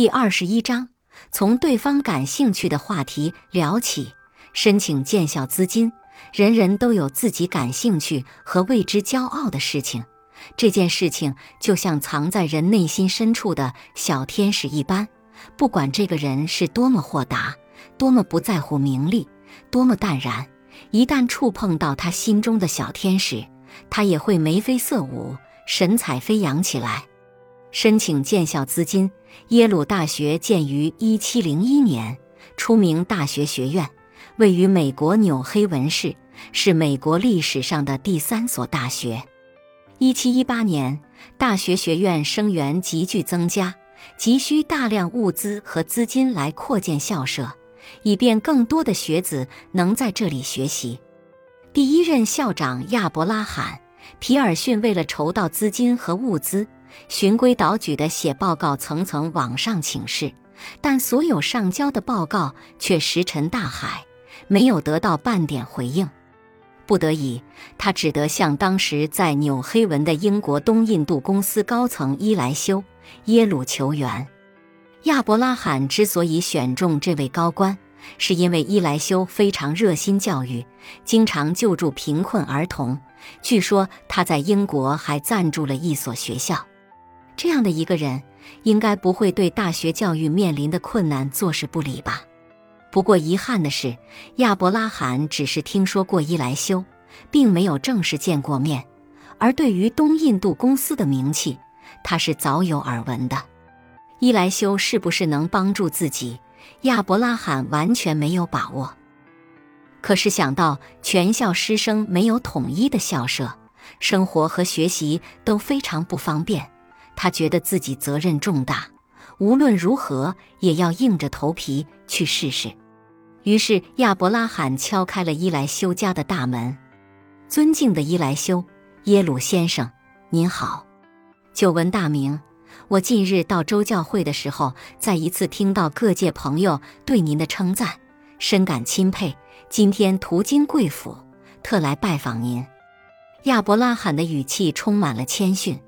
第二十一章，从对方感兴趣的话题聊起，申请建校资金。人人都有自己感兴趣和为之骄傲的事情，这件事情就像藏在人内心深处的小天使一般，不管这个人是多么豁达，多么不在乎名利，多么淡然，一旦触碰到他心中的小天使，他也会眉飞色舞，神采飞扬起来。申请建校资金，耶鲁大学建于1701年，出名大学学院。位于美国纽黑文市，是美国历史上的第三所大学。一七一八年，大学学院生源急剧增加，急需大量物资和资金来扩建校舍，以便更多的学子能在这里学习。第一任校长亚伯拉罕·皮尔逊为了筹到资金和物资，循规蹈矩地写报告，层层往上请示，但所有上交的报告却石沉大海。没有得到半点回应，不得已，他只得向当时在纽黑文的英国东印度公司高层伊莱修耶鲁求援。亚伯拉罕之所以选中这位高官，是因为伊莱修非常热心教育，经常救助贫困儿童。据说他在英国还赞助了一所学校。这样的一个人，应该不会对大学教育面临的困难坐视不理吧？不过遗憾的是，亚伯拉罕只是听说过伊莱修，并没有正式见过面。而对于东印度公司的名气，他是早有耳闻的。伊莱修是不是能帮助自己，亚伯拉罕完全没有把握。可是想到全校师生没有统一的校舍，生活和学习都非常不方便，他觉得自己责任重大，无论如何也要硬着头皮去试试。于是亚伯拉罕敲开了伊莱修家的大门。尊敬的伊莱修，耶鲁先生，您好。久闻大名，我近日到州教会的时候，再一次听到各界朋友对您的称赞，深感钦佩。今天途经贵府，特来拜访您。亚伯拉罕的语气充满了谦逊。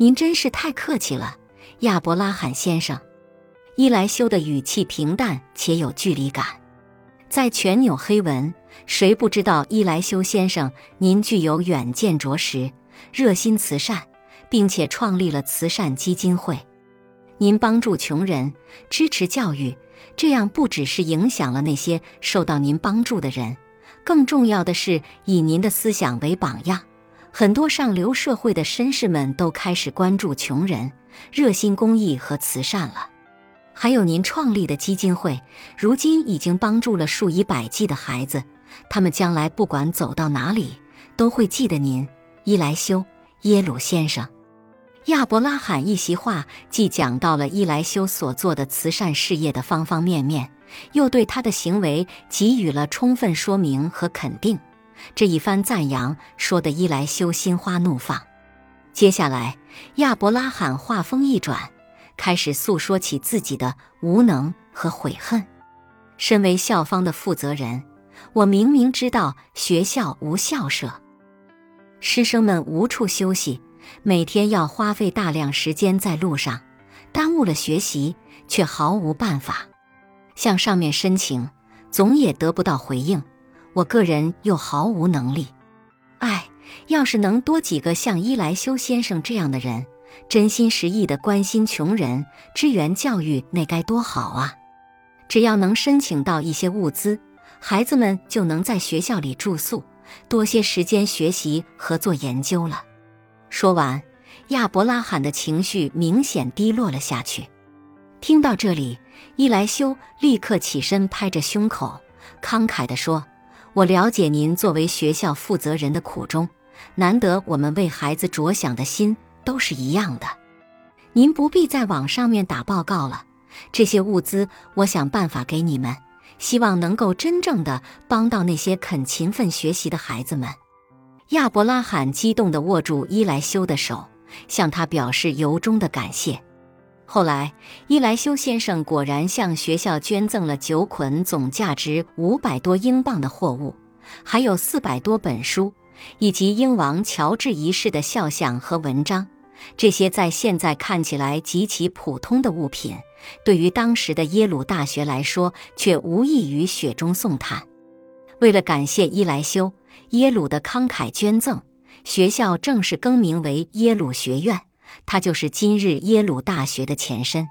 您真是太客气了，亚伯拉罕先生。伊莱修的语气平淡且有距离感。在全纽黑文，谁不知道伊莱修先生？您具有远见卓识，热心慈善，并且创立了慈善基金会。您帮助穷人，支持教育，这样不只是影响了那些受到您帮助的人，更重要的是以您的思想为榜样，很多上流社会的绅士们都开始关注穷人，热心公益和慈善了。还有您创立的基金会，如今已经帮助了数以百计的孩子，他们将来不管走到哪里，都会记得您，伊莱修耶鲁先生。亚伯拉罕一席话，既讲到了伊莱修所做的慈善事业的方方面面，又对他的行为给予了充分说明和肯定。这一番赞扬，说的伊莱修心花怒放。接下来，亚伯拉罕话锋一转。开始诉说起自己的无能和悔恨。身为校方的负责人，我明明知道学校无校舍，师生们无处休息，每天要花费大量时间在路上，耽误了学习，却毫无办法。向上面申请，总也得不到回应。我个人又毫无能力。唉，要是能多几个像伊莱修先生这样的人。真心实意的关心穷人、支援教育，那该多好啊！只要能申请到一些物资，孩子们就能在学校里住宿，多些时间学习和做研究了。说完，亚伯拉罕的情绪明显低落了下去。听到这里，伊莱修立刻起身，拍着胸口，慷慨地说：“我了解您作为学校负责人的苦衷，难得我们为孩子着想的心。”都是一样的，您不必在网上面打报告了。这些物资，我想办法给你们，希望能够真正的帮到那些肯勤奋学习的孩子们。亚伯拉罕激动地握住伊莱修的手，向他表示由衷的感谢。后来，伊莱修先生果然向学校捐赠了九捆总价值五百多英镑的货物，还有四百多本书。以及英王乔治一世的肖像和文章，这些在现在看起来极其普通的物品，对于当时的耶鲁大学来说，却无异于雪中送炭。为了感谢伊莱修，耶鲁的慷慨捐赠，学校正式更名为耶鲁学院，它就是今日耶鲁大学的前身。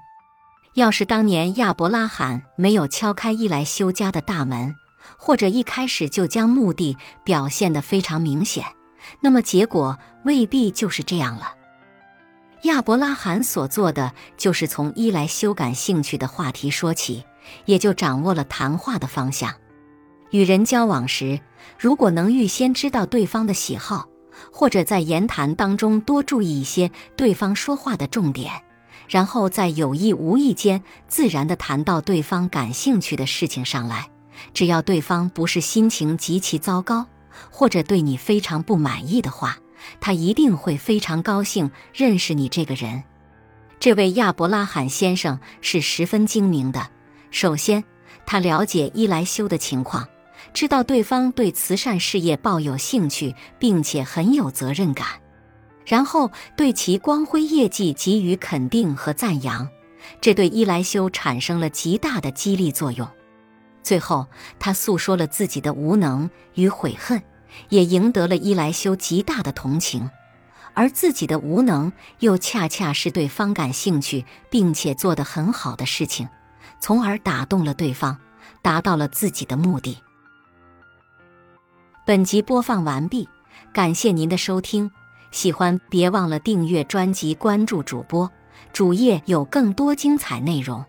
要是当年亚伯拉罕没有敲开伊莱修家的大门，或者一开始就将目的表现得非常明显，那么结果未必就是这样了。亚伯拉罕所做的就是从伊莱修感兴趣的话题说起，也就掌握了谈话的方向。与人交往时，如果能预先知道对方的喜好，或者在言谈当中多注意一些对方说话的重点，然后在有意无意间自然地谈到对方感兴趣的事情上来，只要对方不是心情极其糟糕，或者对你非常不满意的话。他一定会非常高兴认识你这个人。这位亚伯拉罕先生是十分精明的。首先，他了解伊莱修的情况，知道对方对慈善事业抱有兴趣，并且很有责任感，然后对其光辉业绩给予肯定和赞扬，这对伊莱修产生了极大的激励作用。最后，他诉说了自己的无能与悔恨。也赢得了伊莱修极大的同情，而自己的无能又恰恰是对方感兴趣并且做得很好的事情，从而打动了对方，达到了自己的目的。本集播放完毕，感谢您的收听，喜欢别忘了订阅专辑、关注主播，主页有更多精彩内容。